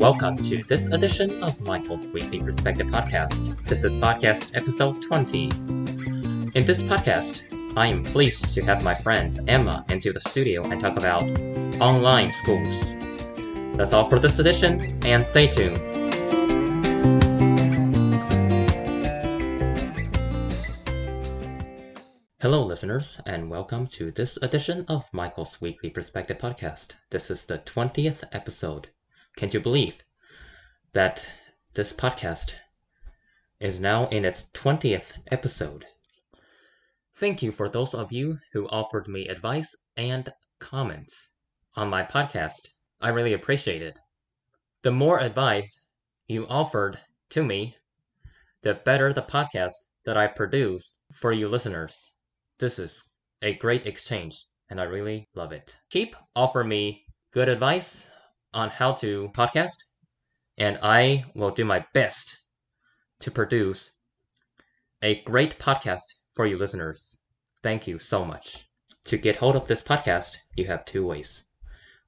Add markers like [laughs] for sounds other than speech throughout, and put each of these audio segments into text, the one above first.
Welcome to this edition of Michael's Weekly Perspective Podcast. This is podcast episode 20. In this podcast, I am pleased to have my friend Emma into the studio and talk about online schools. That's all for this edition, and stay tuned. Hello, listeners, and welcome to this edition of Michael's Weekly Perspective Podcast. This is the 20th episode. Can you believe that this podcast is now in its 20th episode? Thank you for those of you who offered me advice and comments on my podcast. I really appreciate it. The more advice you offered to me, the better the podcast that I produce for you listeners. This is a great exchange, and I really love it. Keep offering me good advice on how to podcast, and I will do my best to produce a great podcast for you listeners. Thank you so much. To get hold of this podcast, you have two ways.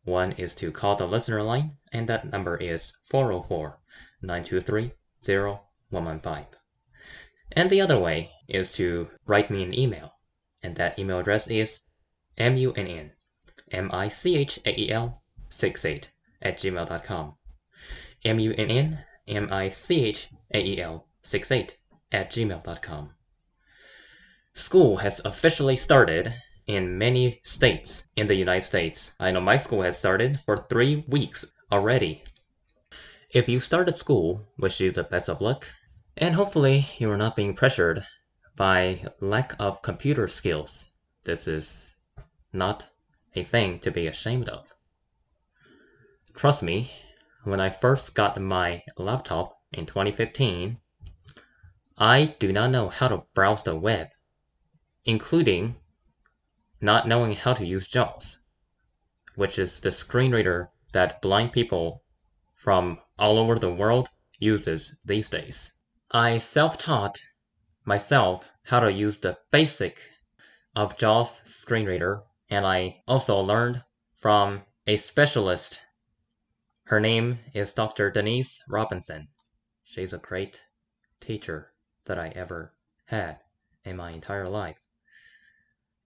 One is to call the listener line, and that number is 404 923 0115. And the other way is to write me an email and that email address is munn m-i-c-h-a-e-l 68 at gmail.com munn m-i-c-h-a-e-l 68 at gmail.com school has officially started in many states in the united states i know my school has started for three weeks already if you started school wish you the best of luck and hopefully you are not being pressured by lack of computer skills. This is not a thing to be ashamed of. Trust me, when I first got my laptop in 2015, I do not know how to browse the web, including not knowing how to use JAWS, which is the screen reader that blind people from all over the world uses these days. I self-taught myself how to use the basic of JAWS screen reader, and I also learned from a specialist. Her name is Dr. Denise Robinson. She's a great teacher that I ever had in my entire life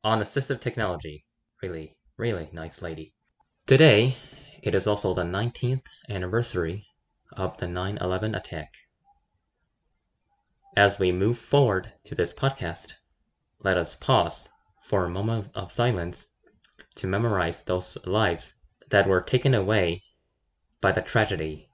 on assistive technology. Really, really nice lady. Today, it is also the 19th anniversary of the 9 11 attack. As we move forward to this podcast, let us pause for a moment of silence to memorize those lives that were taken away by the tragedy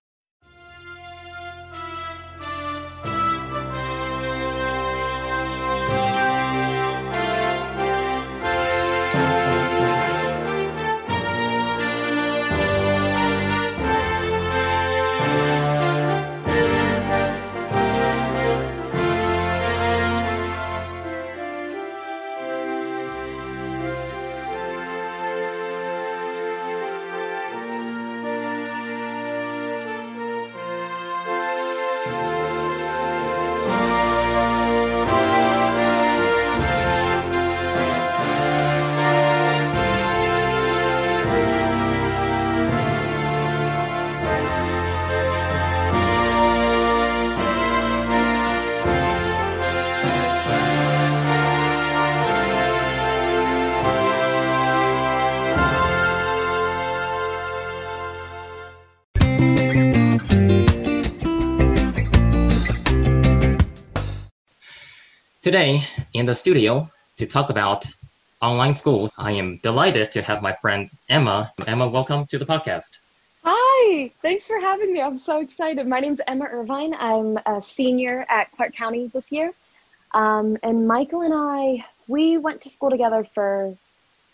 Today, in the studio, to talk about online schools, I am delighted to have my friend Emma. Emma, welcome to the podcast. Hi, thanks for having me. I'm so excited. My name's Emma Irvine. I'm a senior at Clark County this year. Um, and Michael and I, we went to school together for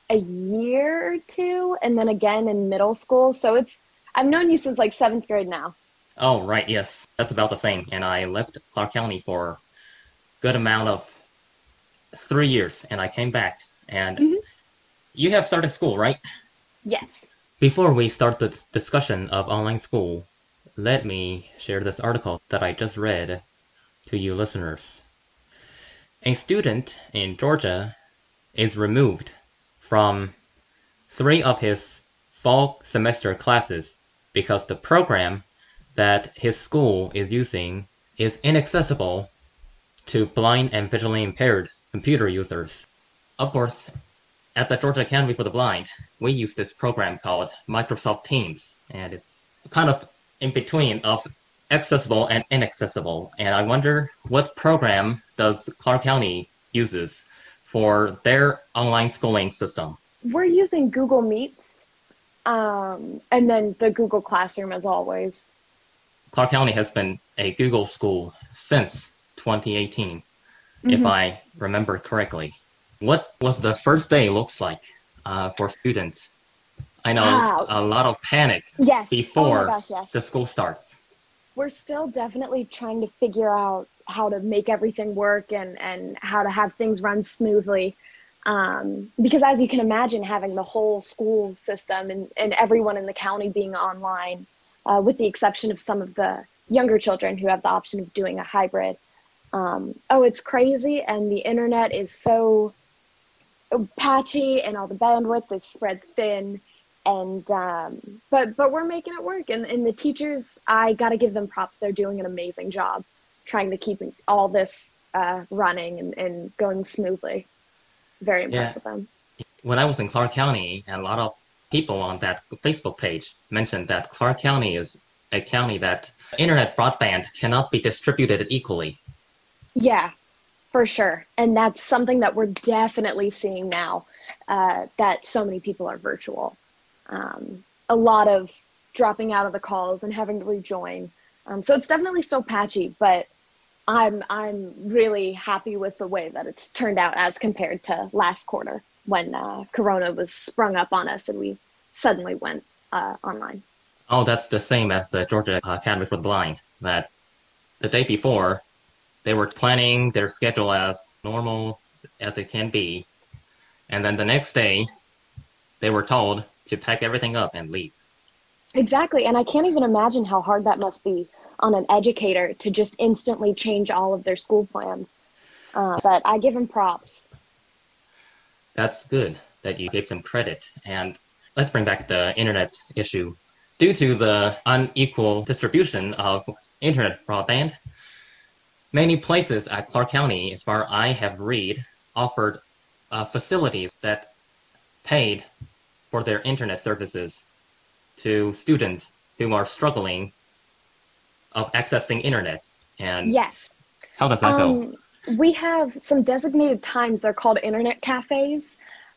a year or two, and then again in middle school. So it's, I've known you since like seventh grade now. Oh, right, yes. That's about the same. And I left Clark County for good amount of three years, and I came back. And mm-hmm. you have started school, right? Yes. Before we start the discussion of online school, let me share this article that I just read to you listeners. A student in Georgia is removed from three of his fall semester classes because the program that his school is using is inaccessible to blind and visually impaired computer users. Of course, at the Georgia Academy for the Blind, we use this program called Microsoft Teams, and it's kind of in between of accessible and inaccessible. And I wonder what program does Clark County uses for their online schooling system? We're using Google Meets, um, and then the Google Classroom as always. Clark County has been a Google school since 2018, mm-hmm. if I remember correctly. What was the first day looks like uh, for students? I know wow. a lot of panic yes. Before oh gosh, yes. the school starts. We're still definitely trying to figure out how to make everything work and, and how to have things run smoothly. Um, because as you can imagine, having the whole school system and, and everyone in the county being online, uh, with the exception of some of the younger children who have the option of doing a hybrid. Um, oh, it's crazy, and the internet is so patchy, and all the bandwidth is spread thin. And um, but but we're making it work, and, and the teachers, I got to give them props. They're doing an amazing job trying to keep all this uh, running and, and going smoothly. Very impressed yeah. with them. When I was in Clark County, and a lot of people on that Facebook page mentioned that Clark County is a county that internet broadband cannot be distributed equally. Yeah, for sure. And that's something that we're definitely seeing now uh, that so many people are virtual. Um, a lot of dropping out of the calls and having to rejoin. Um, so it's definitely still patchy, but I'm I'm really happy with the way that it's turned out as compared to last quarter when uh, Corona was sprung up on us and we suddenly went uh, online. Oh, that's the same as the Georgia Academy for the Blind. That the day before, they were planning their schedule as normal as it can be, and then the next day, they were told to pack everything up and leave. Exactly, and I can't even imagine how hard that must be on an educator to just instantly change all of their school plans. Uh, but I give them props. That's good that you gave them credit. And let's bring back the internet issue. Due to the unequal distribution of internet broadband, many places at Clark County, as far as I have read, offered uh, facilities that paid for their internet services to students who are struggling of accessing internet. And yes, how does that um, go? We have some designated times. They're called internet cafes.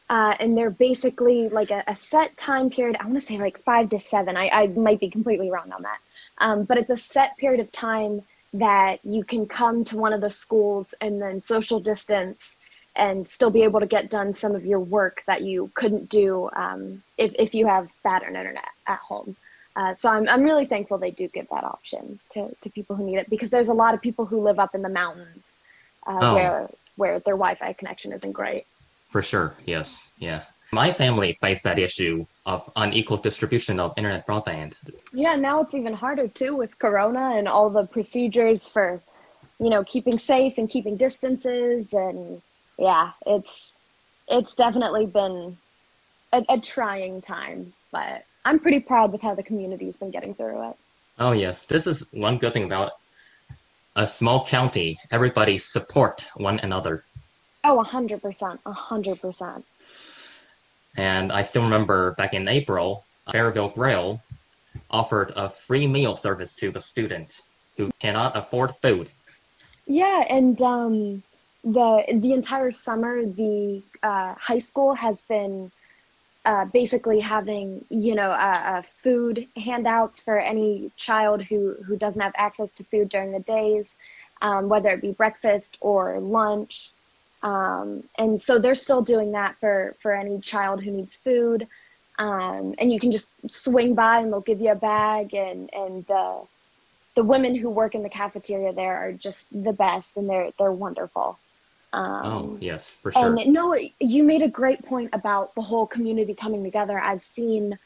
Uh, and they're basically like a, a, set time period. I want to say like five to seven. I, I might be completely wrong on that. Um, but it's a set period of time that you can come to one of the schools and then social distance and still be able to get done some of your work that you couldn't do um, if, if you have bad internet at home. Uh, so I'm, I'm really thankful they do give that option to, to people who need it because there's a lot of people who live up in the mountains uh, oh. where where their Wi-Fi connection isn't great. For sure, yes, yeah. My family faced that issue of unequal distribution of internet broadband. Yeah, now it's even harder too with Corona and all the procedures for, you know, keeping safe and keeping distances. And yeah, it's it's definitely been a, a trying time, but I'm pretty proud with how the community's been getting through it. Oh yes, this is one good thing about a small county. Everybody support one another. Oh, 100%. 100%. And I still remember back in April, Fairville Grill offered a free meal service to the student who cannot afford food. Yeah, and um, the the entire summer, the uh, high school has been uh, basically having you know uh, food handouts for any child who who doesn't have access to food during the days, um, whether it be breakfast or lunch. Um, and so they're still doing that for for any child who needs food. Um, and you can just swing by and they'll give you a bag and and the the women who work in the cafeteria there are just the best and they're they're wonderful. Um, oh, yes, for sure. And no, you made a great point about the whole community coming together. I've seen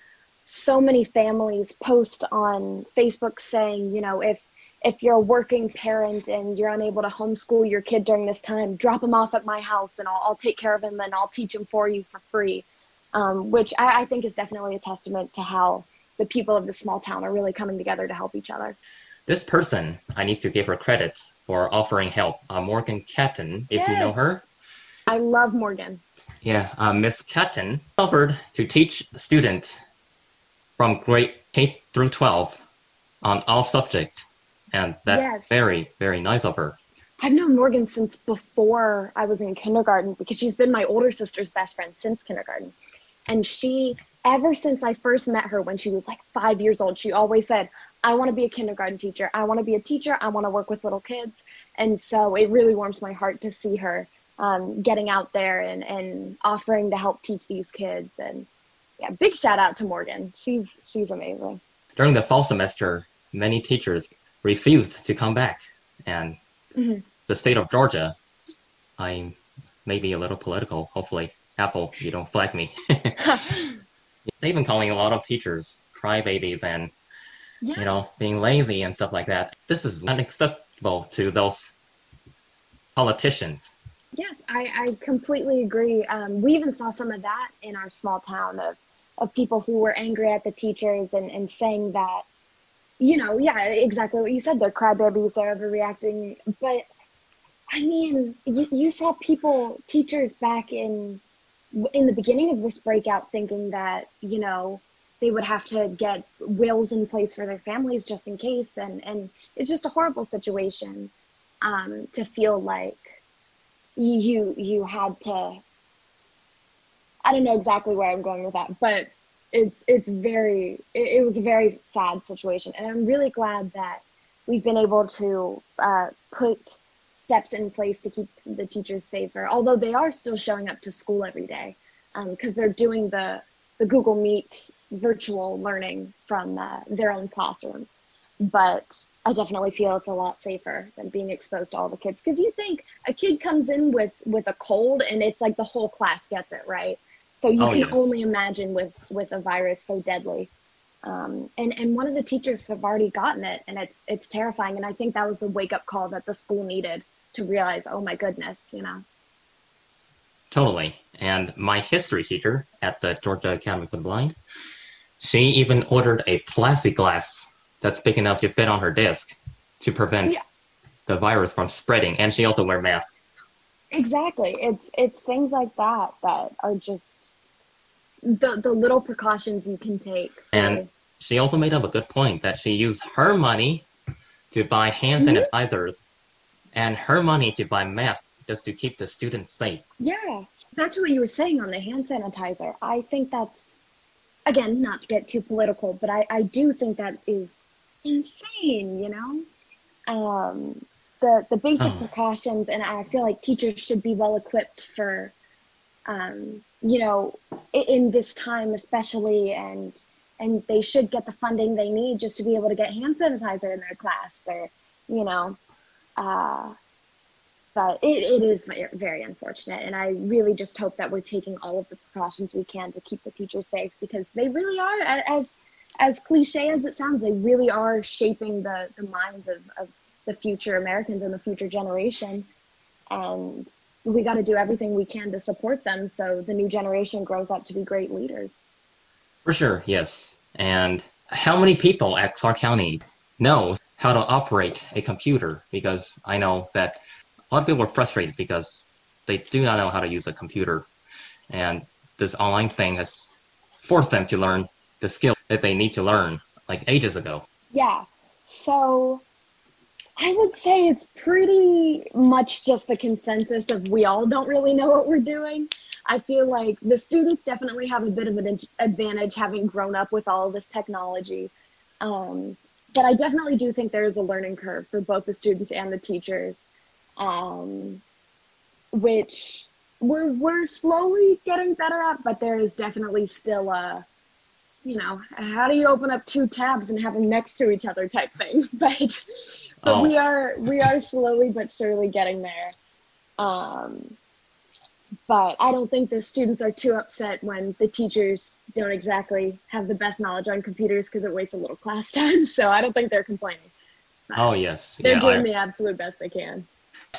so many families post on Facebook saying, you know, if if you're a working parent and you're unable to homeschool your kid during this time, drop him off at my house and I'll, I'll take care of him and I'll teach him for you for free, um, which I, I think is definitely a testament to how the people of the small town are really coming together to help each other. This person, I need to give her credit for offering help. Uh, Morgan Catton, if you know her. I love Morgan. Yeah, uh, Miss Catton offered to teach students from grade K through 12 on all subjects. And that's Yes. very, very nice of her. I've known Morgan since before I was in kindergarten because she's been my older sister's best friend since kindergarten. And she, ever since I first met her when she was like five years old, she always said, I want to be a kindergarten teacher. I want to be a teacher. I want to work with little kids. And so it really warms my heart to see her um, getting out there and, and offering to help teach these kids. And yeah, big shout out to Morgan. She's she's amazing. During the fall semester, many teachers refused to come back. And Mhm. the state of Georgia, I'm maybe a little political, hopefully. Apple, you don't flag me. [laughs] [laughs] They've been calling a lot of teachers crybabies and yeah. you know, being lazy and stuff like that. This is unacceptable to those politicians. Yes, I, I completely agree. Um, we even saw some of that in our small town of, of people who were angry at the teachers and, and saying that, you know, yeah, exactly what you said. They're crybabies, they're overreacting. But I mean, you, you saw people, teachers back in in the beginning of this breakout thinking that, you know, they would have to get wills in place for their families just in case. And, and it's just a horrible situation um, to feel like you you had to I don't know exactly where I'm going with that, but it's it's very it, it was a very sad situation, and I'm really glad that we've been able to uh, put steps in place to keep the teachers safer. Although they are still showing up to school every day because they're doing the the Google Meet virtual learning from uh, their own classrooms, but I definitely feel it's a lot safer than being exposed to all the kids. Because you think a kid comes in with with a cold and it's like the whole class gets it, right? So you Oh, can yes. only imagine with with a virus so deadly. Um, and and one of the teachers have already gotten it, and it's it's terrifying. And I think that was the wake up call that the school needed to realize, oh my goodness, you know. Totally. And my history teacher at the Georgia Academy for the Blind, she even ordered a plexiglass that's big enough to fit on her desk to prevent Yeah. the virus from spreading. And she also wear masks. Exactly. It's it's things like that that are just the the little precautions you can take. And-. She also made up a good point that she used her money to buy hand Mhm. sanitizers and her money to buy masks just to keep the students safe. Yeah, back to what you were saying on the hand sanitizer. I think that's, again, not to get too political, but I, I do think that is insane, you know? Um, the, the basic Oh. precautions, and I feel like teachers should be well equipped for, um, you know, in this time especially, and and they should get the funding they need just to be able to get hand sanitizer in their class, or, you know, uh, but it, it is ve- very unfortunate and i really just hope that we're taking all of the precautions we can to keep the teachers safe because they really are as as cliche as it sounds they really are shaping the the minds of, of the future americans and the future generation and we got to do everything we can to support them so the new generation grows up to be great leaders For sure, yes. And how many people at Clark County know how to operate a computer? Because I know that a lot of people are frustrated because they do not know how to use a computer. And this online thing has forced them to learn the skill that they need to learn like ages ago. Yeah. So I would say it's pretty much just the consensus of we all don't really know what we're doing. I feel like the students definitely have a bit of an ad- advantage having grown up with all this technology. Um, but I definitely do think there is a learning curve for both the students and the teachers, um, which we're, we're slowly getting better at, but there is definitely still a, you know, how do you open up two tabs and have them next to each other type thing? [laughs] But but Oh. we are we are slowly but surely getting there. Um, but I don't think the students are too upset when the teachers don't exactly have the best knowledge on computers because it wastes a little class [laughs] time. So I don't think they're complaining. Oh, yes. they're yeah, doing I, the absolute best they can.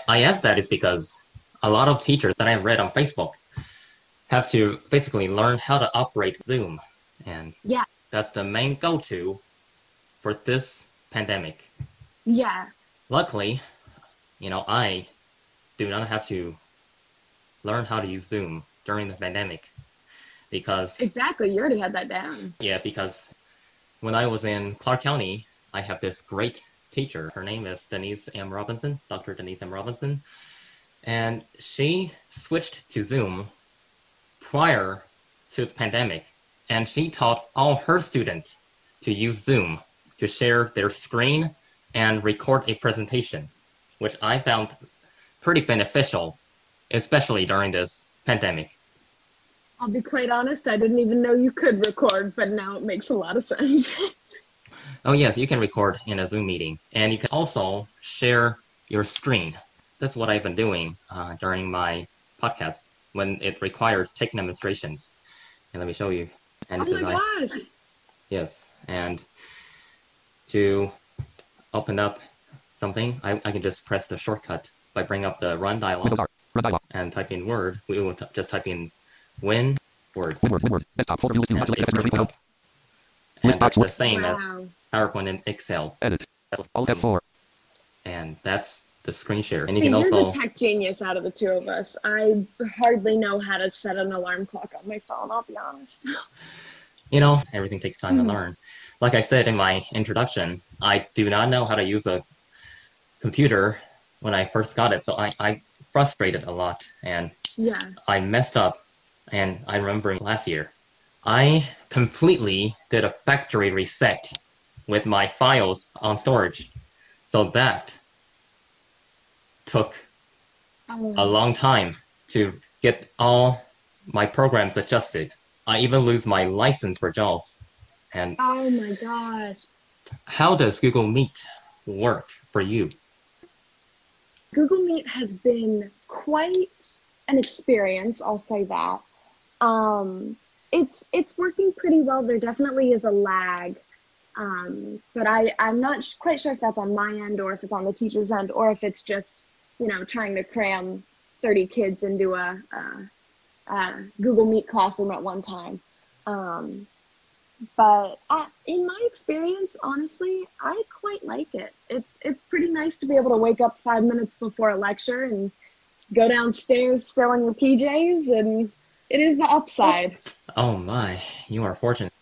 I asked that is because a lot of teachers that I've read on Facebook have to basically learn how to operate Zoom. And Yeah. That's the main go-to for this pandemic. Yeah. Luckily, you know, I do not have to learn how to use Zoom during the pandemic because Exactly. You already had that down. yeah, because when I was in Clark County, I have this great teacher. Her name is Denise M. Robinson, Dr. Denise M. Robinson, and she switched to Zoom prior to the pandemic, and she taught all her students to use Zoom to share their screen and record a presentation, which I found pretty beneficial, especially during this pandemic. I'll be quite honest, I didn't even know you could record, but now it makes a lot of sense. [laughs] Oh yes, you can record in a Zoom meeting, and you can also share your screen. That's what I've been doing uh, during my podcast when it requires taking demonstrations. And let me show you. And oh my gosh. yes, and to open up something, I, I can just press the shortcut by bringing up the run dialog Windows Run dialog. and type in Word. We will t- just type in Win Word. WinWord. WinWord. Desktop folder. New list. New And select it F3 brings file. up. And List box that's the same as PowerPoint and Excel. Edit. Alt F4. And that's the screen share. And you See, can you're also the tech genius out of the two of us. I hardly know how to set an alarm clock on my phone, I'll be honest. you know, everything takes time Mhm. to learn. Like I said in my introduction, I do not know how to use a computer when I first got it, so I, I frustrated a lot and Yeah. I messed up. And I remember last year, I completely did a factory reset with my files on storage. So that took a oh. long time to get all my programs adjusted. I even lose my license for JAWS. And oh my gosh. how does Google Meet work for you? Google Meet has been quite an experience, I'll say that. Um, it's it's working pretty well. There definitely is a lag, um, but I I'm not sh- quite sure if that's on my end or if it's on the teacher's end or if it's just you know trying to cram 30 kids into a, a, a Google Meet classroom at one time. Um, but uh, in my experience, honestly, I quite like it. It's it's pretty nice to be able to wake up five minutes before a lecture and go downstairs still in your PJs, and it is the upside. [laughs] Oh my, you are fortunate.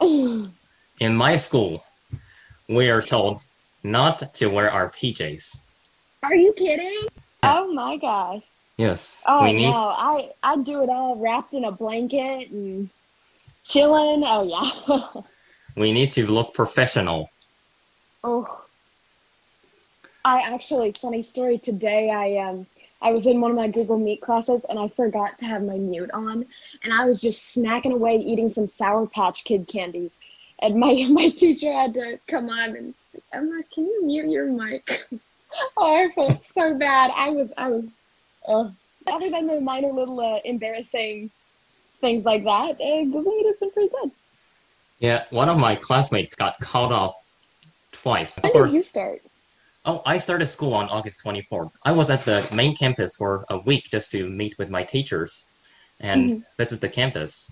[sighs] In my school, we are told not to wear our PJs. Are you kidding? Oh my gosh. Yes, Oh we need. no, I I do it all wrapped in a blanket and chilling. Oh yeah. [laughs] We need to look professional. Oh, I actually, funny story. Today, I um, I was in one of my Google Meet classes and I forgot to have my mute on, and I was just snacking away eating some Sour Patch Kid candies, and my [laughs] my teacher had to come on and Emma, can you mute your mic? [laughs] oh, I felt so bad. I was I was, uh, other than the minor little uh, embarrassing things like that, uh, Google Meet has been pretty good. Yeah, one of my classmates got called off twice. When did you start? Oh, I started school on August 24th. I was at the main campus for a week just to meet with my teachers and Mhm. visit the campus.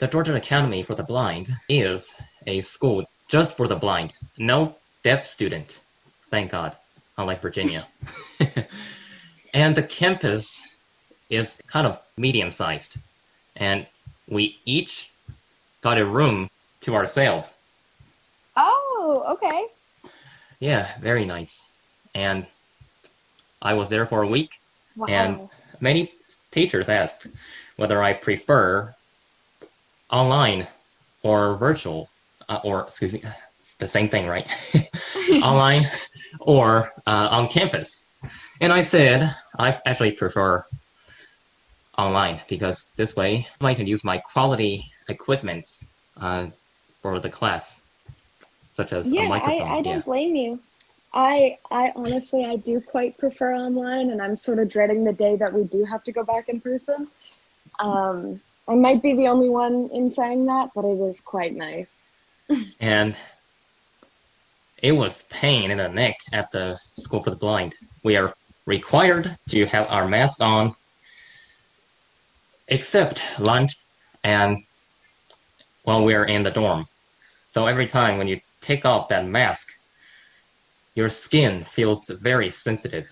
The Georgia Academy for the Blind is a school just for the blind. No deaf student. Thank God, unlike Virginia. [laughs] [laughs] and the campus is kind of medium sized. And we each got a room to ourselves. Oh, okay. Yeah, very nice. And I was there for a week. Wow. And many teachers asked whether I prefer online or virtual, uh, or excuse me, the same thing, right? [laughs] online or uh, on campus. And I said I actually prefer online because this way I can use my quality equipment uh, for the class, such as yeah, a microphone. I, I don't yeah. blame you. I I honestly I do quite prefer online, and I'm sort of dreading the day that we do have to go back in person. Um, I might be the only one in saying that, but it is quite nice. [laughs] and it was pain in the neck at the school for the blind. We are required to have our mask on, except lunch and while we're in the dorm. So every time when you take off that mask, your skin feels very sensitive.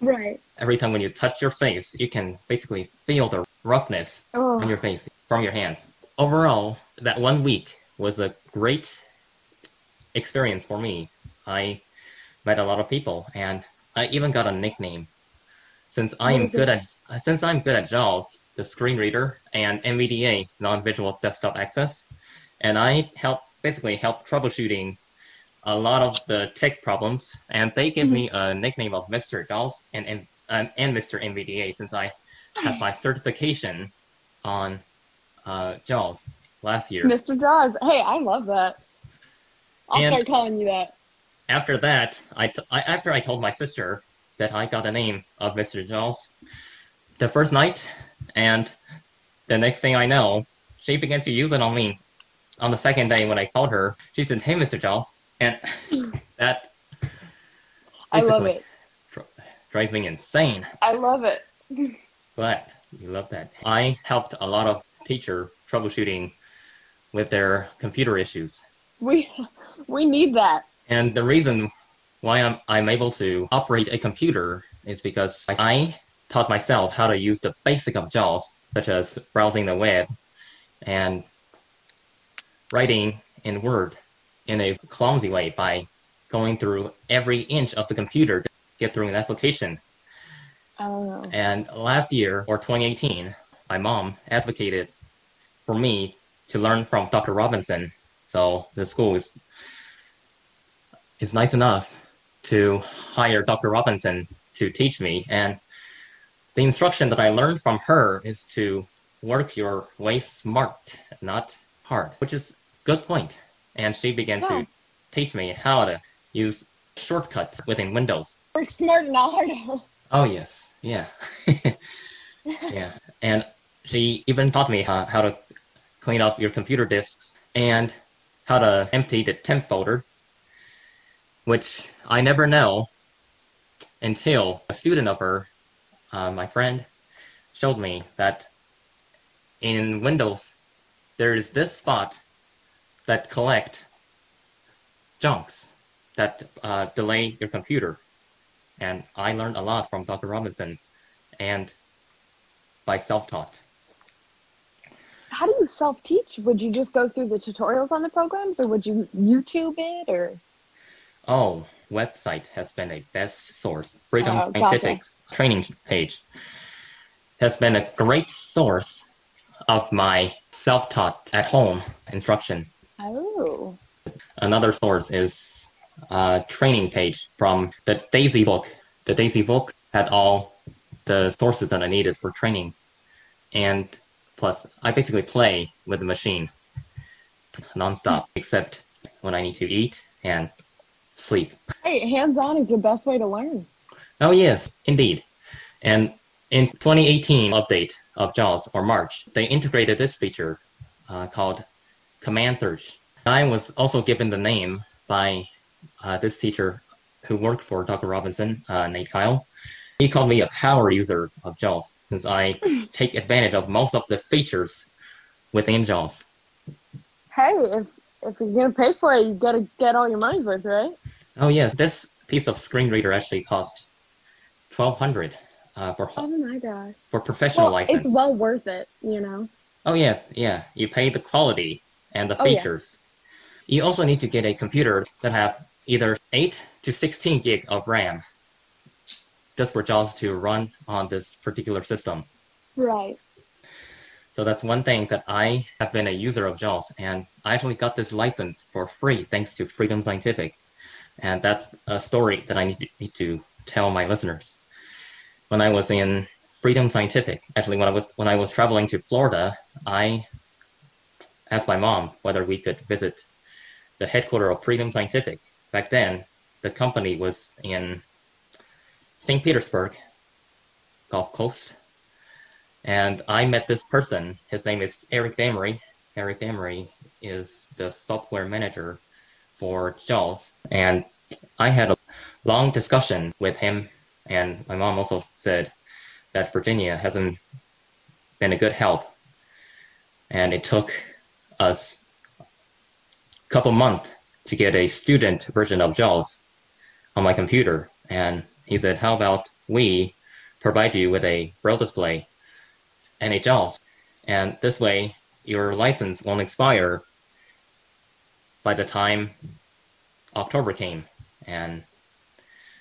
Right. Every time when you touch your face, you can basically feel the roughness Oh, on your face from your hands. Overall, that one week was a great experience for me. I met a lot of people and I even got a nickname. Since I am good at since I'm good at JAWS, the screen reader, and NVDA, non-visual desktop access, and I help basically help troubleshooting a lot of the tech problems, and they give me a nickname of Mr. JAWS and and, um, and Mr. NVDA since I have my certification on uh, JAWS last year. Mr. Jaws. Hey, I love that. I'll And- start calling you that. After that, I, t- I after I told my sister that I got the name of Mr. JAWS the first night, and the next thing I know, she began to use it on me. On the second day when I called her, she said, "Hey, Mr. JAWS," and [laughs] that I love it. dr- drives me insane. I love it. [laughs] but you love that. I helped a lot of teacher troubleshooting with their computer issues. We we need that. And the reason why I'm, I'm able to operate a computer is because I taught myself how to use the basic of JAWS, such as browsing the web and writing in Word in a clumsy way by going through every inch of the computer to get through an application. I. And last year, or 2018, my mom advocated for me to learn from Dr. Robinson. So the school is is nice enough to hire Dr. Robinson to teach me. And the instruction that I learned from her is to work your way smart, not hard, which is good point. And she began Yeah. to teach me how to use shortcuts within Windows. Work smart, not hard. Oh yes, yeah, [laughs] yeah. And she even taught me how, how to clean up your computer disks and how to empty the temp folder, which I never know until a student of her, uh, my friend, showed me that in Windows there is this spot that collect junks that uh, delay your computer and I learned a lot from Dr. Robinson and by self-taught. How do you self-teach? Would you just go through the tutorials on the programs, or would you YouTube it, or? Oh, website has been a best source. Freedom oh, gotcha. Scientific's training page has been a great source of my self-taught at home instruction. Oh, Another source is a training page from the Daisy book. The Daisy book had all the sources that I needed for trainings. And plus, I basically play with the machine nonstop, except when I need to eat and sleep. hey, hands-on is the best way to learn. Oh, yes, indeed. And in 2018 update of JAWS, or March, they integrated this feature uh, called Command Search. I was also given the name by uh, this teacher who worked for Dr. Robinson, uh, Nate Kyle. He called me a power user of JAWS since I [laughs] take advantage of most of the features within JAWS. Hey, if if you're gonna pay for it, you gotta get all your money's worth, right? Oh yes, this piece of screen reader actually cost 1200 uh, for Oh my gosh. for professional Well, license. it's well worth it, you know. Oh yeah, yeah. You pay the quality and the features. Oh, yeah. You also need to get a computer that have either 8 to 16 gig of RAM just for JAWS to run on this particular system. Right. So that's one thing that I have been a user of JAWS, and I actually got this license for free thanks to Freedom Scientific. And that's a story that I need to, need to tell my listeners. When I was in Freedom Scientific, actually when I was when I was traveling to Florida, I asked my mom whether we could visit the headquarters of Freedom Scientific. Back then, the company was in St. Petersburg, Gulf Coast, and I met this person. His name is Eric Damery. Eric Damery is the software manager for JAWS. And I had a long discussion with him, and my mom also said that Virginia hasn't been a good help. And it took us a couple months to get a student version of JAWS on my computer. And he said, how about we provide you with a braille display JAWS? And this way, your license won't expire by the time October came. And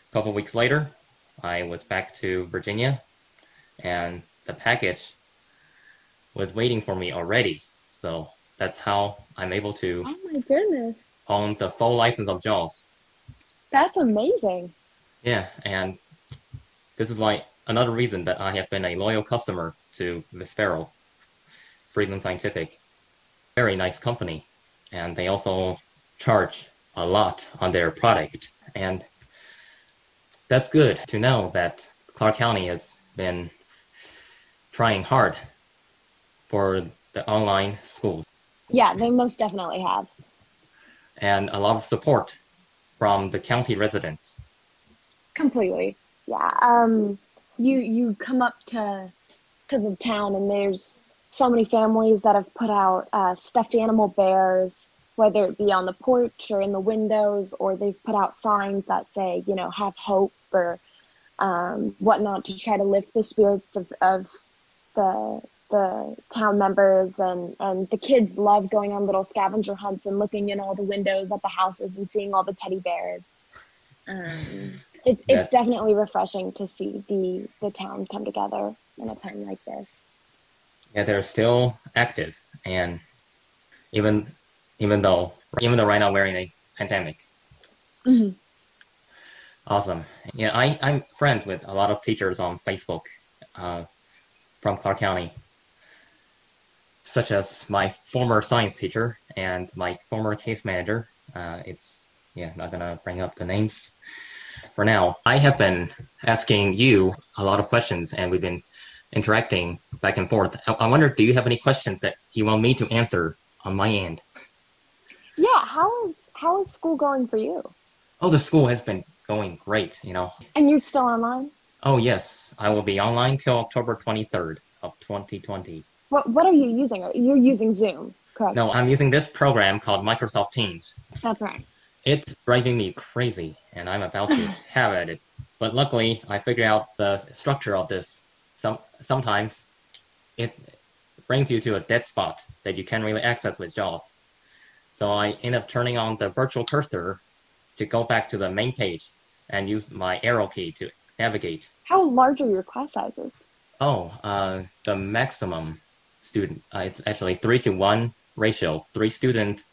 a couple weeks later, I was back to Virginia and the package was waiting for me already. So that's how I'm able to Oh my goodness. own the full license of JAWS. That's amazing. Yeah, and this is why another reason that I have been a loyal customer to Miss Farrell, Freedom Scientific. Very nice company, and they also charge a lot on their product. And that's good to know that Clark County has been trying hard for the online schools Yeah, they most definitely have. and a lot of support from the county residents. Completely. Yeah. Um you you come up to to the town and there's so many families that have put out uh, stuffed animal bears, whether it be on the porch or in the windows, or they've put out signs that say, you know, have hope or um, whatnot to try to lift the spirits of, of the the town members and and the kids love going on little scavenger hunts and looking in all the windows at the houses and seeing all the teddy bears. Um, it's Yeah. it's definitely refreshing to see the the town come together in a time like this. Yeah, they're still active, and even even though even though right now we're in a pandemic. Mhm. Awesome. Yeah, I I'm friends with a lot of teachers on Facebook, uh, from Clark County, such as my former science teacher and my former case manager. Uh, it's yeah, not gonna bring up the names for now. I have been asking you a lot of questions, and we've been interacting back and forth. I, I wonder, do you have any questions that you want me to answer on my end? Yeah, how is how is school going for you? Oh, the school has been going great, you know. And you're still online? Oh, yes, I will be online till October 23rd of 2020. What what are you using? You're using Zoom, correct? No, I'm using this program called Microsoft Teams. That's right. It's driving me crazy, and I'm about to [laughs] have at it. But luckily, I figured out the structure of this. Some sometimes it brings you to a dead spot that you can't really access with JAWS. So I end up turning on the virtual cursor to go back to the main page and use my arrow key to navigate. How large are your class sizes? Oh, uh, the maximum student, uh, it's actually three to one ratio, three students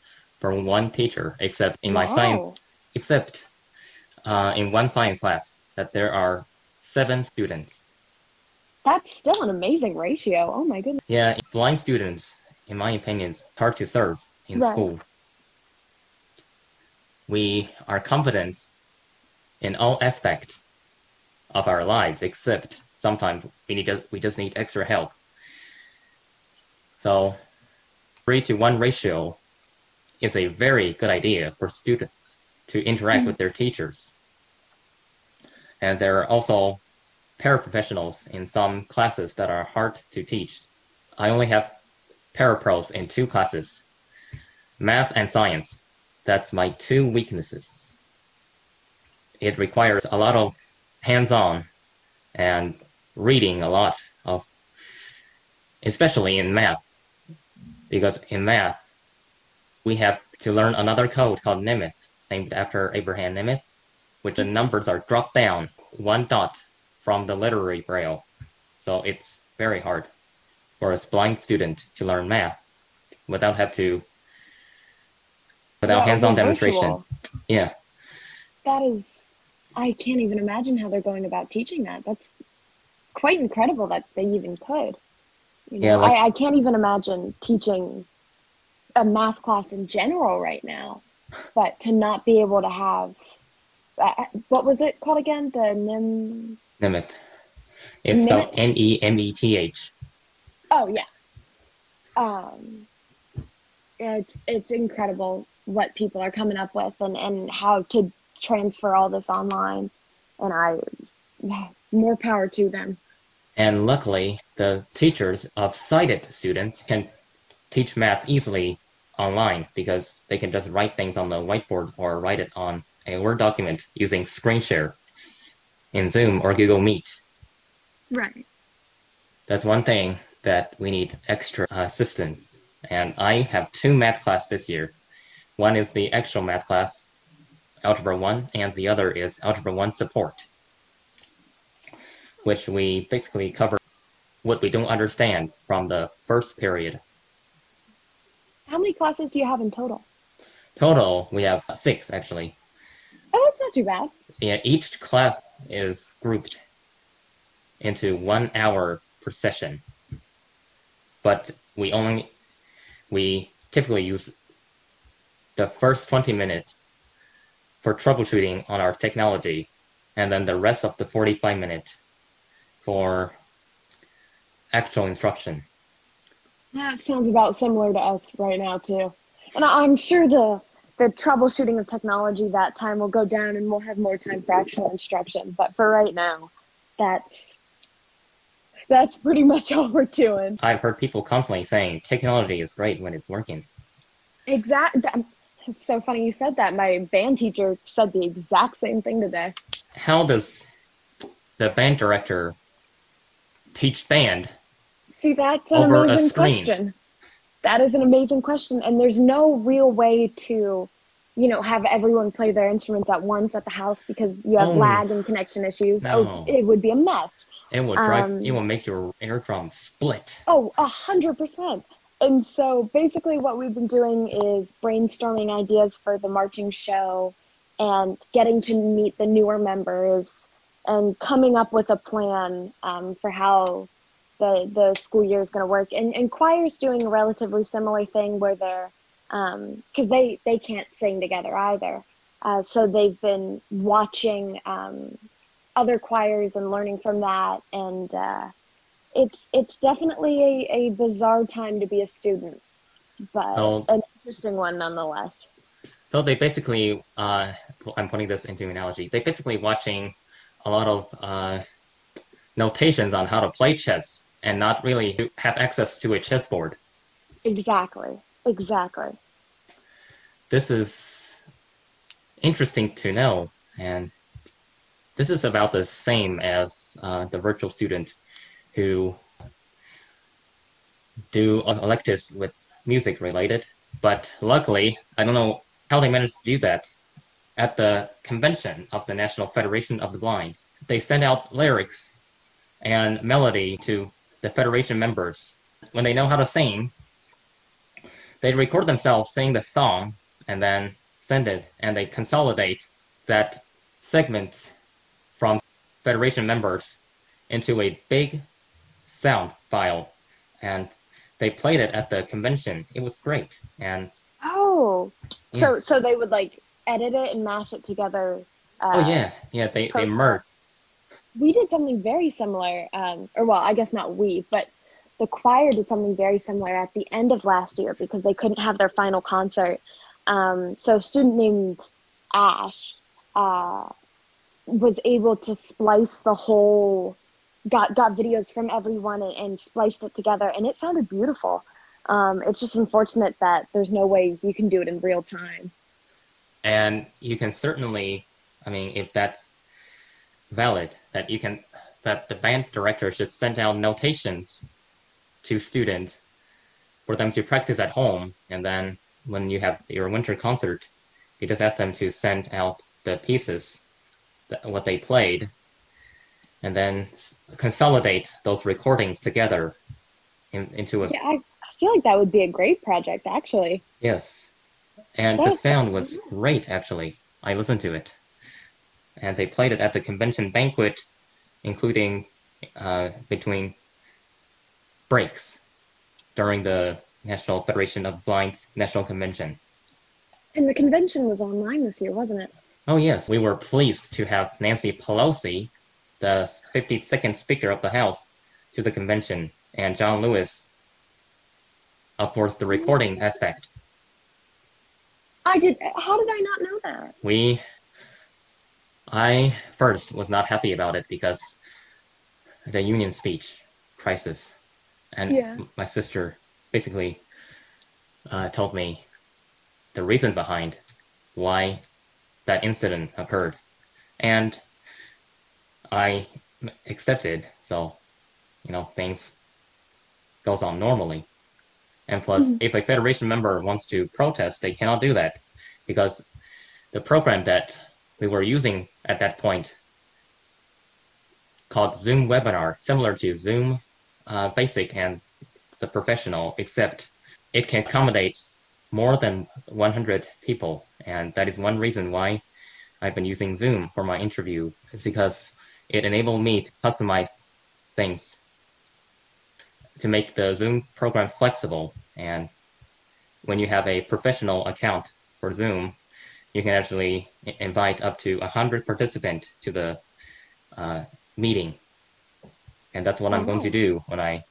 for one teacher, except in my science except uh, in one science class that there are seven students. That's still an amazing ratio. Oh my goodness. Yeah, blind students, in my opinion, is hard to serve in Right. school. We are competent in all aspects of our lives, except sometimes we need we just need extra help. So, three to one ratio is a very good idea for students to interact Mhm. with their teachers. And there are also paraprofessionals in some classes that are hard to teach. I only have parapros in two classes, math and science. That's my two weaknesses. It requires a lot of hands-on and reading a lot of, especially in math, because in math, we have to learn another code called Nemeth, named after Abraham Nemeth, which the numbers are dropped down one dot from the literary braille. So it's very hard for a blind student to learn math without have to without Yeah, hands-on demonstration. Yeah. That is, I can't even imagine how they're going about teaching that. That's quite incredible that they even could. You know, Yeah, like- I, I can't even imagine teaching a math class in general right now, but to not be able to have, uh, what was it called again? The NIM. Nemeth. It's spelled Nemeth? N E M E T H. Oh yeah. Um, it's it's incredible what people are coming up with and and how to transfer all this online, and I more power to them. And luckily, the teachers of sighted students can teach math easily online because they can just write things on the whiteboard or write it on a Word document using screen share in Zoom or Google Meet. Right. That's one thing that we need extra assistance. And I have two math class this year. One is the actual math class, Algebra 1, and the other is Algebra 1 support, which we basically cover what we don't understand from the first period. How many classes do you have in total? Total, we have six actually. Oh, that's not too bad. Yeah, each class is grouped into one hour per session. But we only we typically use the first 20 minutes for troubleshooting on our technology and then the rest of the 45 minutes for actual instruction. That sounds about similar to us right now too. And I'm sure the the troubleshooting of technology that time will go down and we'll have more time for actual instruction. But for right now, that's that's pretty much [laughs] all we're doing. I've heard people constantly saying technology is great when it's working. Exact. that- It's so funny you said that. My band teacher said the exact same thing today. How does the band director teach band? See, that's an amazing question. That is an amazing question, and there's no real way to, you know, have everyone play their instruments at once at the house because you have Oh. lag and connection issues. No. Oh, it would be a mess. It will drive Um, it will make your eardrum split. Oh, a hundred percent. And so basically what we've been doing is brainstorming ideas for the marching show and getting to meet the newer members and coming up with a plan um, for how the, the school year is going to work. And, and choir's doing a relatively similar thing where they're, because they, they can't sing together either. Uh, so they've been watching um, other choirs and learning from that. And uh, it's it's definitely a, a bizarre time to be a student, but Oh. an interesting one nonetheless. So they basically, uh, I'm putting this into analogy. They basically watching a lot of uh, notations on how to play chess and not really have access to a chessboard. Exactly, exactly. This is interesting to know, and this is about the same as uh, the virtual student who do electives with music related. But luckily, I don't know how they managed to do that. At the convention of the National Federation of the Blind, they sent out lyrics and melody to the federation members. When they know how to sing, they record themselves singing the song and then send it, and they consolidate that segment from federation members into a big sound file, and they played it at the convention. It was great, and Oh, so so they would like edit it and mash it together. Uh, oh yeah, yeah, they they merged. We did something very similar. Um, or well, I guess not we, but the choir did something very similar at the end of last year because they couldn't have their final concert. Um, so a student named Ash uh, was able to splice the whole, got got videos from everyone and, and spliced it together, and it sounded beautiful. Um, it's just unfortunate that there's no way you can do it in real time. and you can certainly i mean if that's valid that you can that the band director should send out notations to students for them to practice at home and then when you have your winter concert you just ask them to send out the pieces that, what they played and then s- consolidate those recordings together in, into a Yeah, I, I feel like that would be a great project, actually. Yes. And the sound was great, actually. I listened to it. And they played it at the convention banquet, including uh, between breaks during the National Federation of Blind's National Convention. And the convention was online this year, wasn't it? Oh, yes, we were pleased to have Nancy Pelosi, the 52nd Speaker of the House, to the convention, and John Lewis, of course, the recording aspect. I did. How did I not know that? we i first was not happy about it because the union speech crisis and Yeah. my sister basically uh, told me the reason behind why that incident occurred. And I accepted, so you know, things goes on normally. And plus, Mhm. if a federation member wants to protest, they cannot do that because the program that we were using at that point called Zoom Webinar, similar to Zoom uh, Basic and the Professional, except it can accommodate more than 100 people. And that is one reason why I've been using Zoom for my interview. is because it enabled me to customize things to make the Zoom program flexible. And when you have a professional account for Zoom, you can actually invite up to 100 participants to the uh, meeting. And that's what I'm going to do when I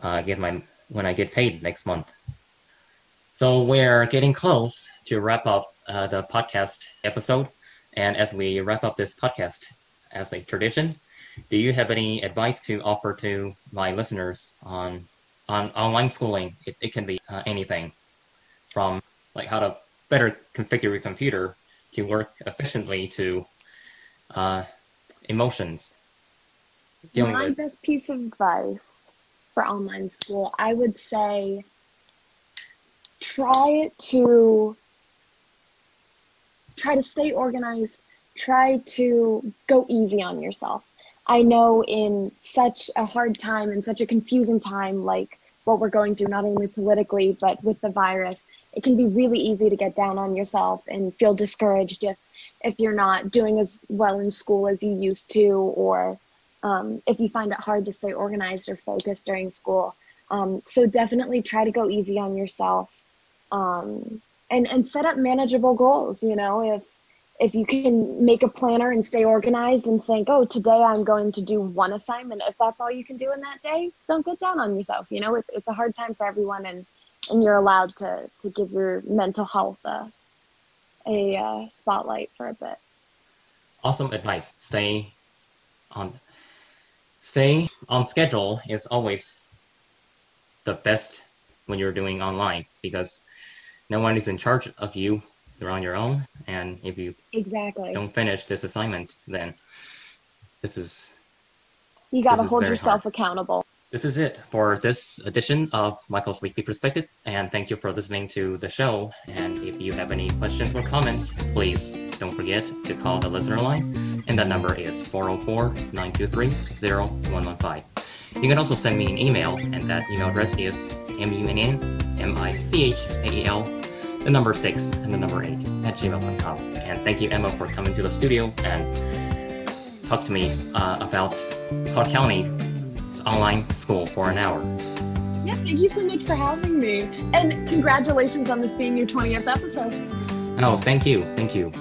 uh, get my when I get paid next month. So we're getting close to wrap up uh, the podcast episode. And as we wrap up this podcast as a tradition, do you have any advice to offer to my listeners on on online schooling? It, it can be uh, anything from like how to better configure your computer to work efficiently to uh, emotions. Dealing My with best piece of advice for online school, I would say try to try to stay organized, try to go easy on yourself. I know in such a hard time and such a confusing time like what we're going through not only politically but with the virus, it can be really easy to get down on yourself and feel discouraged if if you're not doing as well in school as you used to or um, if you find it hard to stay organized or focused during school. Um, so definitely try to go easy on yourself um, and and set up manageable goals. You know, if if you can make a planner and stay organized and think, oh, today I'm going to do one assignment. If that's all you can do in that day, don't get down on yourself. You know, it's it's a hard time for everyone, and and you're allowed to to give your mental health a a uh, spotlight for a bit. awesome advice. Stay on stay on schedule is always the best when you're doing online because no one is in charge of you. You're on your own, and if you Exactly. don't finish this assignment, then this is You got to hold yourself accountable. This is it for this edition of Michael's Weekly Perspective. And thank you for listening to the show. And if you have any questions or comments, please don't forget to call the listener line. And that number is 404 923 0115. You can also send me an email, and that email address is M-U-N-N-M-I-C-H-A-E-L, the number 6 and the number 8 at gmail.com. And thank you, Emma, for coming to the studio and talk to me uh, about Clark County online school for an hour. Yeah, thank you so much for having me. And congratulations on this being your 20th episode. Oh, thank you. Thank you.